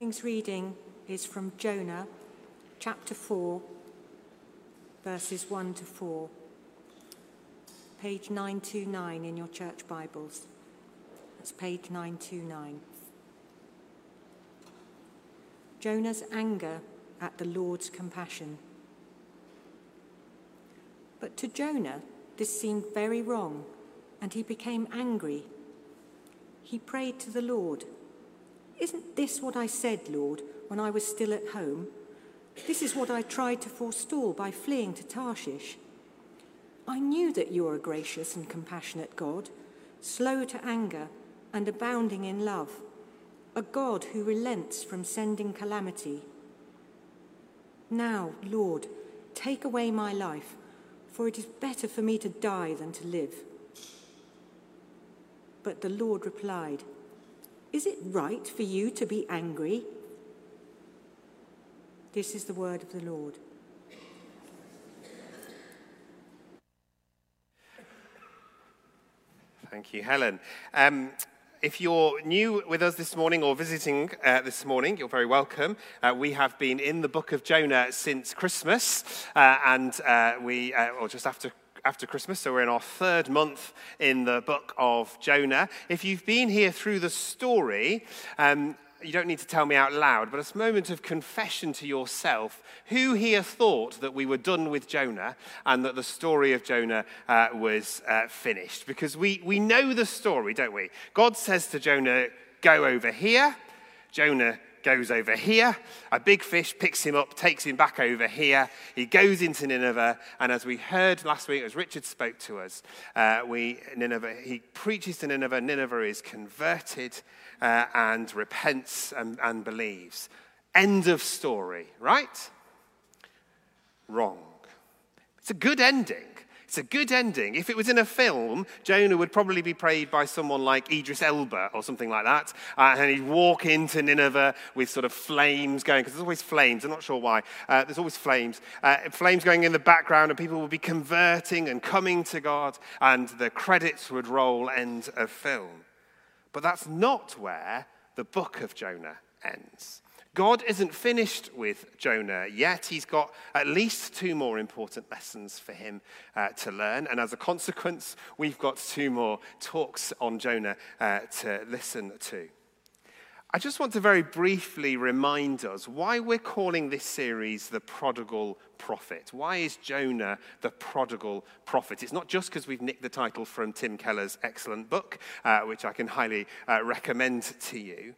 Today's reading is from Jonah chapter 4, verses 1 to 4, page 929 in your church Bibles. That's page 929. Jonah's anger at the Lord's compassion. But to Jonah, this seemed very wrong, and he became angry. He prayed to the Lord. Isn't this what I said, Lord, when I was still at home? This is what I tried to forestall by fleeing to Tarshish. I knew that you are a gracious and compassionate God, slow to anger and abounding in love, a God who relents from sending calamity. Now, Lord, take away my life, for it is better for me to die than to live. But the Lord replied, is it right for you to be angry? This is the word of the Lord. Thank you, Helen. Um, if you're new with us this morning or visiting uh, this morning, you're very welcome. Uh, we have been in the book of Jonah since Christmas, uh, and uh, we, uh, or just after after Christmas, so we're in our third month in the book of Jonah. If you've been here through the story, um, you don't need to tell me out loud, but it's a moment of confession to yourself. Who here thought that we were done with Jonah and that the story of Jonah uh, was uh, finished? Because we, we know the story, don't we? God says to Jonah, Go over here. Jonah goes over here. A big fish picks him up, takes him back over here. He goes into Nineveh, and as we heard last week, as Richard spoke to us, uh, we Nineveh. He preaches to Nineveh. Nineveh is converted uh, and repents and, and believes. End of story, right? Wrong. It's a good ending. It's a good ending. If it was in a film, Jonah would probably be played by someone like Idris Elba or something like that. Uh, and he'd walk into Nineveh with sort of flames going, because there's always flames. I'm not sure why. Uh, there's always flames. Uh, flames going in the background, and people would be converting and coming to God, and the credits would roll end of film. But that's not where the book of Jonah ends. God isn't finished with Jonah yet. He's got at least two more important lessons for him uh, to learn. And as a consequence, we've got two more talks on Jonah uh, to listen to. I just want to very briefly remind us why we're calling this series The Prodigal Prophet. Why is Jonah the prodigal prophet? It's not just because we've nicked the title from Tim Keller's excellent book, uh, which I can highly uh, recommend to you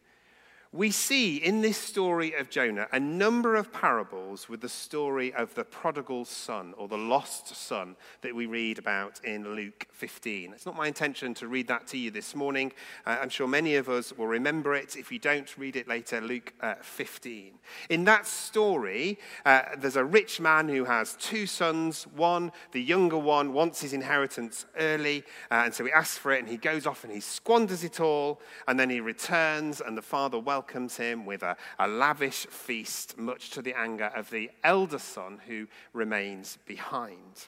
we see in this story of Jonah a number of parables with the story of the prodigal son or the lost son that we read about in Luke 15. It's not my intention to read that to you this morning. Uh, I'm sure many of us will remember it. If you don't, read it later, Luke uh, 15. In that story, uh, there's a rich man who has two sons. One, the younger one, wants his inheritance early, uh, and so he asks for it, and he goes off and he squanders it all, and then he returns, and the father welcomes welcomes him with a, a lavish feast, much to the anger of the elder son who remains behind.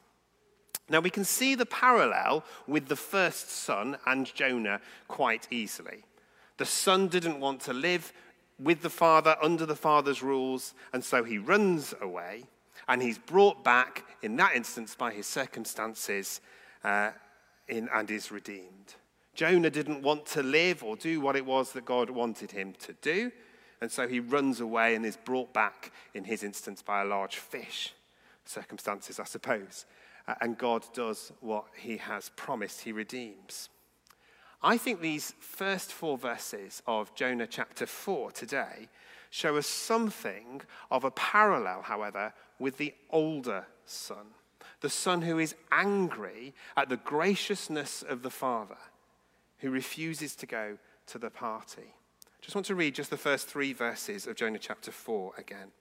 Now, we can see the parallel with the first son and Jonah quite easily. The son didn't want to live with the father under the father's rules, and so he runs away, and he's brought back, in that instance, by his circumstances, uh, in, and is redeemed. Jonah didn't want to live or do what it was that God wanted him to do. And so he runs away and is brought back, in his instance, by a large fish. Circumstances, I suppose. Uh, and God does what he has promised, he redeems. I think these first four verses of Jonah chapter 4 today show us something of a parallel, however, with the older son. The son who is angry at the graciousness of the father who refuses to go to the party. I just want to read just the first three verses of Jonah chapter 4 again.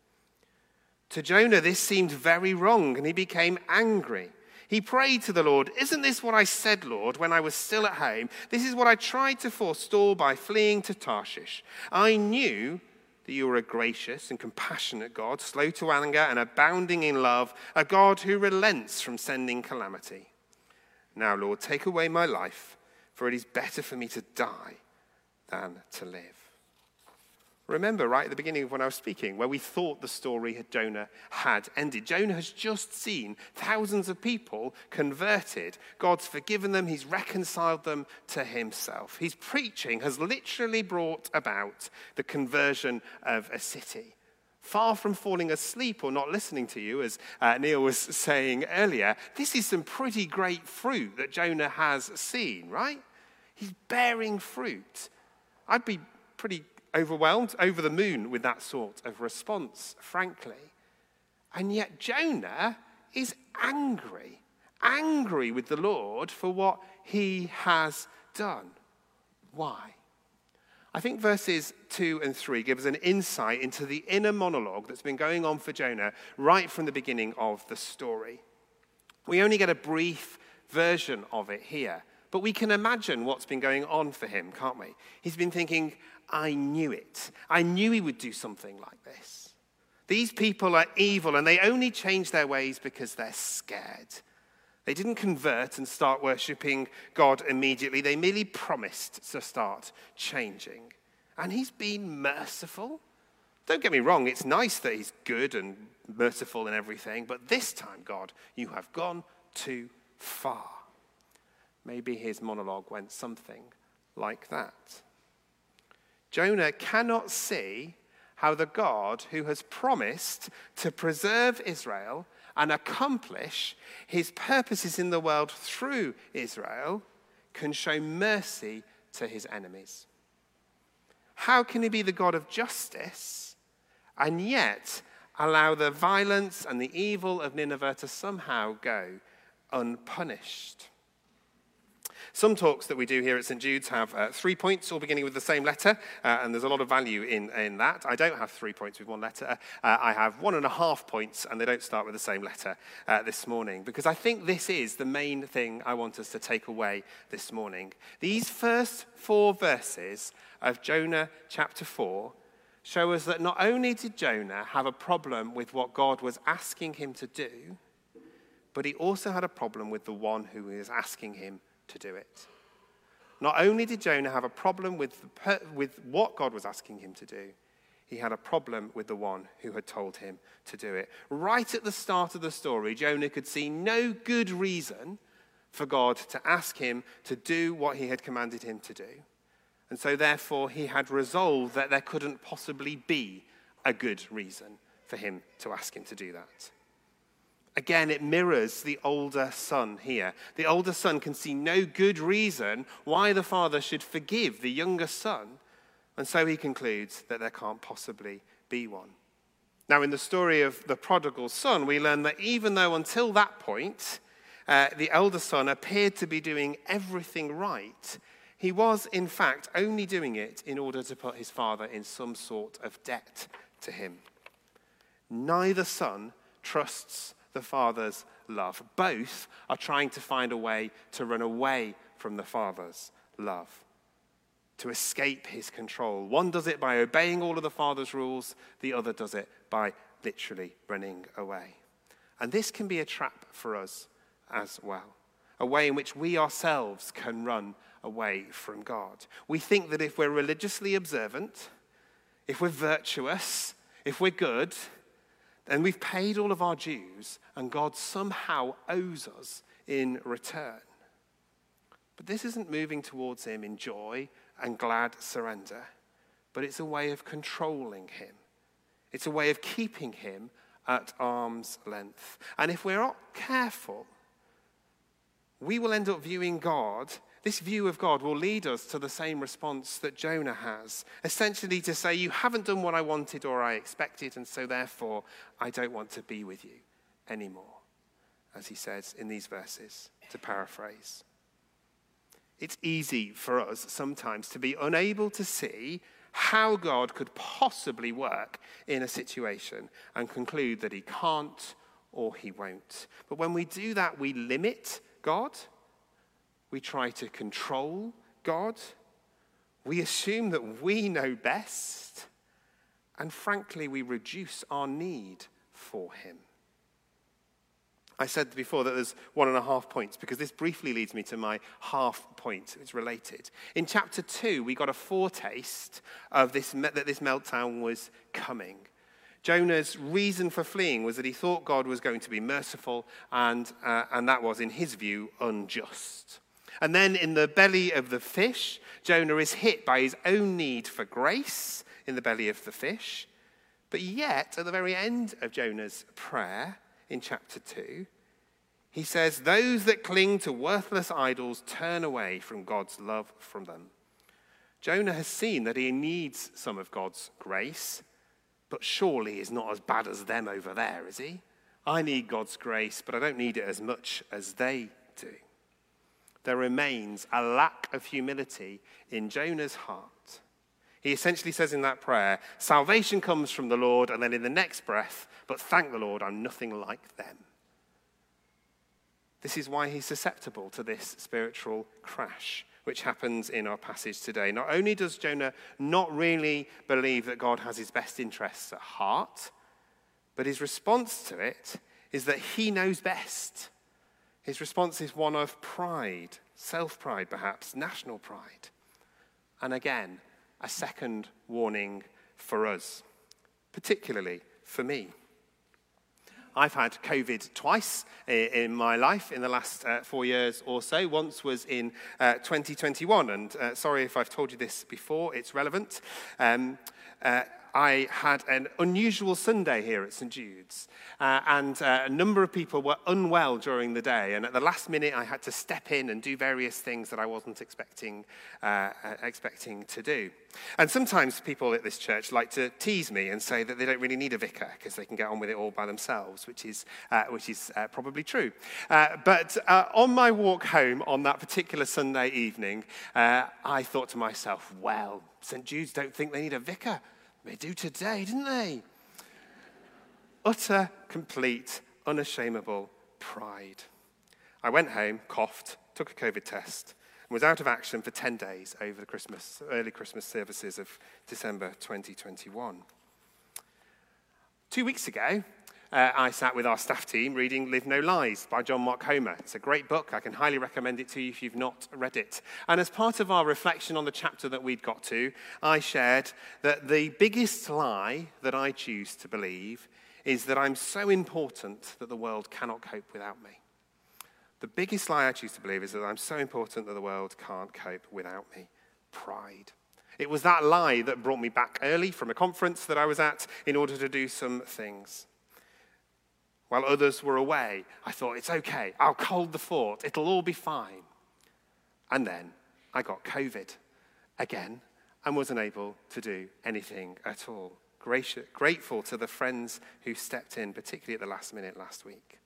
To Jonah, this seemed very wrong, and he became angry. He prayed to the Lord, Isn't this what I said, Lord, when I was still at home? This is what I tried to forestall by fleeing to Tarshish. I knew that you are a gracious and compassionate God, slow to anger and abounding in love, a God who relents from sending calamity. Now, Lord, take away my life for it is better for me to die than to live. Remember, right at the beginning of when I was speaking, where we thought the story of Jonah had ended. Jonah has just seen thousands of people converted. God's forgiven them, He's reconciled them to Himself. His preaching has literally brought about the conversion of a city. Far from falling asleep or not listening to you, as uh, Neil was saying earlier, this is some pretty great fruit that Jonah has seen, right? He's bearing fruit. I'd be pretty overwhelmed, over the moon with that sort of response, frankly. And yet Jonah is angry, angry with the Lord for what he has done. Why? I think verses 2 and 3 give us an insight into the inner monologue that's been going on for Jonah right from the beginning of the story. We only get a brief version of it here, but we can imagine what's been going on for him, can't we? He's been thinking, I knew it. I knew he would do something like this. These people are evil and they only change their ways because they're scared. They didn't convert and start worshipping God immediately. They merely promised to start changing. And he's been merciful. Don't get me wrong, it's nice that he's good and merciful and everything, but this time, God, you have gone too far. Maybe his monologue went something like that. Jonah cannot see how the God who has promised to preserve Israel and accomplish his purposes in the world through Israel can show mercy to his enemies. How can he be the God of justice and yet allow the violence and the evil of Nineveh to somehow go unpunished? Some talks that we do here at St. Jude's have uh, three points, all beginning with the same letter, uh, and there's a lot of value in, in that. I don't have three points with one letter. Uh, I have one and a half points, and they don't start with the same letter uh, this morning, because I think this is the main thing I want us to take away this morning. These first four verses of Jonah chapter 4 show us that not only did Jonah have a problem with what God was asking him to do, but he also had a problem with the one who was asking him to do it. Not only did Jonah have a problem with, the, with what God was asking him to do, he had a problem with the one who had told him to do it. Right at the start of the story, Jonah could see no good reason for God to ask him to do what he had commanded him to do. And so, therefore, he had resolved that there couldn't possibly be a good reason for him to ask him to do that. Again, it mirrors the older son here. The older son can see no good reason why the father should forgive the younger son, and so he concludes that there can't possibly be one. Now, in the story of the prodigal son, we learn that even though until that point uh, the elder son appeared to be doing everything right, he was in fact only doing it in order to put his father in some sort of debt to him. Neither son trusts the Father's love. Both are trying to find a way to run away from the Father's love, to escape his control. One does it by obeying all of the Father's rules, the other does it by literally running away. And this can be a trap for us as well, a way in which we ourselves can run away from God. We think that if we're religiously observant, if we're virtuous, if we're good, and we've paid all of our dues, and God somehow owes us in return. But this isn't moving towards Him in joy and glad surrender, but it's a way of controlling Him. It's a way of keeping Him at arm's length. And if we're not careful, we will end up viewing God this view of God will lead us to the same response that Jonah has essentially, to say, You haven't done what I wanted or I expected, and so therefore I don't want to be with you anymore, as he says in these verses, to paraphrase. It's easy for us sometimes to be unable to see how God could possibly work in a situation and conclude that he can't or he won't. But when we do that, we limit God we try to control God. We assume that we know best. And frankly, we reduce our need for Him. I said before that there's one and a half points because this briefly leads me to my half point. It's related. In chapter two, we got a foretaste of this, that this meltdown was coming. Jonah's reason for fleeing was that he thought God was going to be merciful, and, uh, and that was, in his view, unjust. And then in the belly of the fish, Jonah is hit by his own need for grace in the belly of the fish. But yet, at the very end of Jonah's prayer in chapter 2, he says, Those that cling to worthless idols turn away from God's love from them. Jonah has seen that he needs some of God's grace, but surely he's not as bad as them over there, is he? I need God's grace, but I don't need it as much as they. There remains a lack of humility in Jonah's heart. He essentially says in that prayer, Salvation comes from the Lord, and then in the next breath, but thank the Lord, I'm nothing like them. This is why he's susceptible to this spiritual crash which happens in our passage today. Not only does Jonah not really believe that God has his best interests at heart, but his response to it is that he knows best. His response is one of pride, self pride perhaps, national pride. And again, a second warning for us, particularly for me. I've had COVID twice in my life in the last uh, four years or so. Once was in uh, 2021, and uh, sorry if I've told you this before, it's relevant. Um, uh, I had an unusual Sunday here at St. Jude's, uh, and uh, a number of people were unwell during the day. And at the last minute, I had to step in and do various things that I wasn't expecting, uh, uh expecting to do. And sometimes people at this church like to tease me and say that they don't really need a vicar because they can get on with it all by themselves, which is, uh, which is uh, probably true. but on my walk home on that particular Sunday evening, I thought to myself, well, St. Jude's don't think they need a vicar. They do today, didn't they? Utter, complete, unashamable pride. I went home, coughed, took a COVID test, and was out of action for 10 days over the Christmas, early Christmas services of December 2021. Two weeks ago, uh, I sat with our staff team reading Live No Lies by John Mark Comer. It's a great book. I can highly recommend it to you if you've not read it. And as part of our reflection on the chapter that we'd got to, I shared that the biggest lie that I choose to believe is that I'm so important that the world cannot cope without me. The biggest lie I choose to believe is that I'm so important that the world can't cope without me. Pride. It was that lie that brought me back early from a conference that I was at in order to do some things. While others were away, I thought, it's okay, I'll hold the fort, it'll all be fine. And then I got COVID again and wasn't able to do anything at all. Gracious, grateful to the friends who stepped in, particularly at the last minute last week.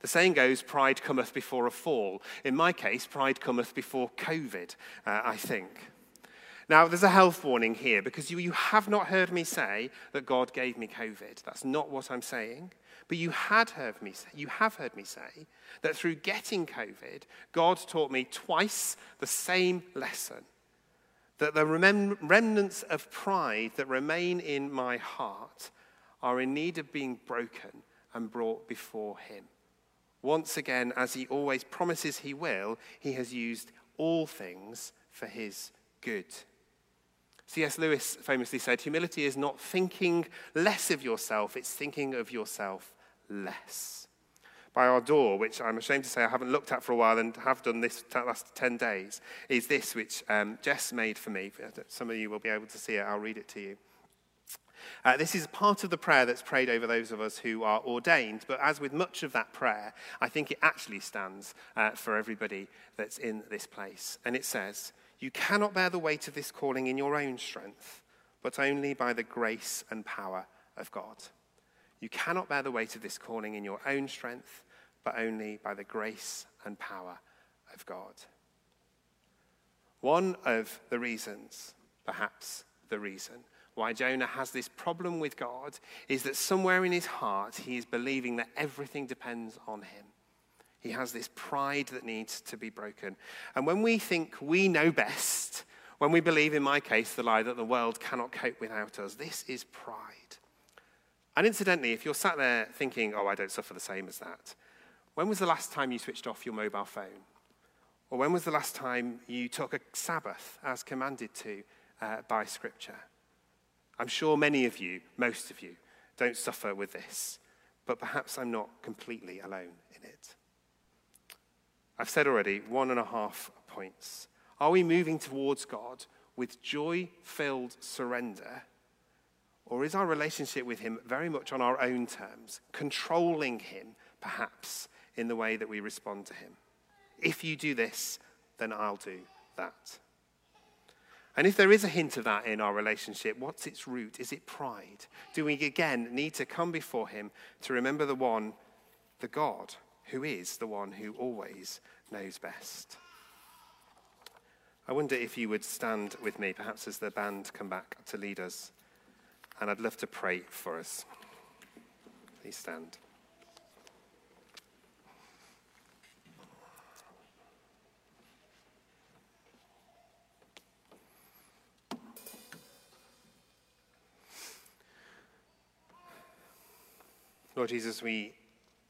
The saying goes, pride cometh before a fall. In my case, pride cometh before COVID, uh, I think. Now, there's a health warning here because you, you have not heard me say that God gave me COVID. That's not what I'm saying. But you had heard me say, you have heard me say that through getting COVID, God taught me twice the same lesson. That the remnants of pride that remain in my heart are in need of being broken and brought before Him. Once again, as He always promises He will, He has used all things for His good. C.S. Lewis famously said, Humility is not thinking less of yourself, it's thinking of yourself less. By our door, which I'm ashamed to say I haven't looked at for a while and have done this last 10 days, is this which um, Jess made for me. Some of you will be able to see it. I'll read it to you. Uh, this is part of the prayer that's prayed over those of us who are ordained, but as with much of that prayer, I think it actually stands uh, for everybody that's in this place. And it says, You cannot bear the weight of this calling in your own strength, but only by the grace and power of God. You cannot bear the weight of this calling in your own strength, but only by the grace and power of God. One of the reasons, perhaps the reason, why Jonah has this problem with God is that somewhere in his heart he is believing that everything depends on him. He has this pride that needs to be broken. And when we think we know best, when we believe, in my case, the lie that the world cannot cope without us, this is pride. And incidentally, if you're sat there thinking, oh, I don't suffer the same as that, When was the last time you switched off your mobile phone? Or when was the last time you took a Sabbath as commanded to uh, by Scripture? I'm sure many of you, most of you, don't suffer with this, but perhaps I'm not completely alone in it. I've said already one and a half points. Are we moving towards God with joy filled surrender? Or is our relationship with Him very much on our own terms, controlling Him, perhaps, in the way that we respond to Him? If you do this, then I'll do that. And if there is a hint of that in our relationship, what's its root? Is it pride? Do we again need to come before Him to remember the one, the God, who is the one who always knows best? I wonder if you would stand with me, perhaps as the band come back to lead us. And I'd love to pray for us. Please stand. Lord Jesus, we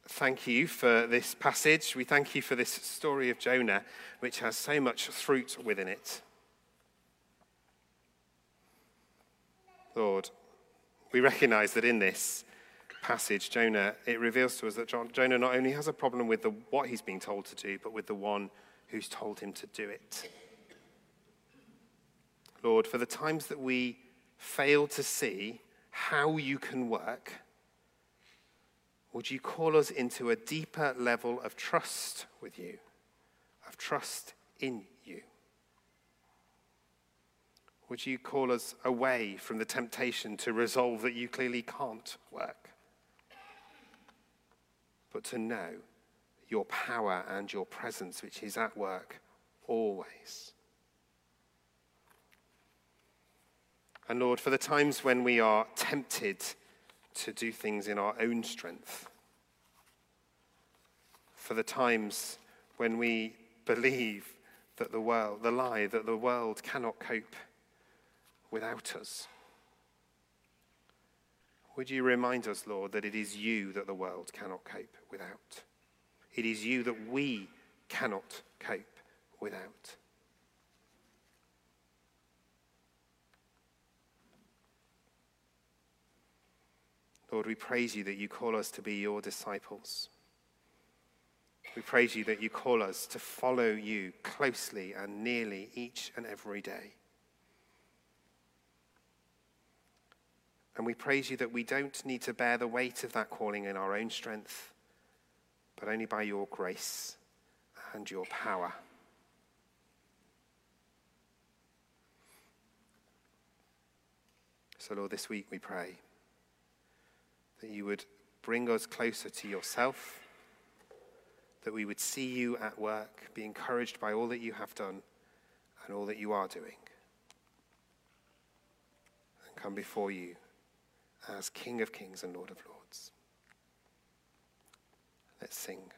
thank you for this passage. We thank you for this story of Jonah, which has so much fruit within it. Lord, we recognize that in this passage, Jonah, it reveals to us that Jonah not only has a problem with the, what he's being told to do, but with the one who's told him to do it. Lord, for the times that we fail to see how you can work, would you call us into a deeper level of trust with you, of trust in you? Would you call us away from the temptation to resolve that you clearly can't work, but to know your power and your presence, which is at work always? And Lord, for the times when we are tempted to do things in our own strength. For the times when we believe that the world, the lie that the world cannot cope without us. Would you remind us, Lord, that it is you that the world cannot cope without? It is you that we cannot cope without. Lord, we praise you that you call us to be your disciples. We praise you that you call us to follow you closely and nearly each and every day. And we praise you that we don't need to bear the weight of that calling in our own strength, but only by your grace and your power. So, Lord, this week we pray that you would bring us closer to yourself, that we would see you at work, be encouraged by all that you have done and all that you are doing, and come before you as King of Kings and Lord of Lords. Let's sing.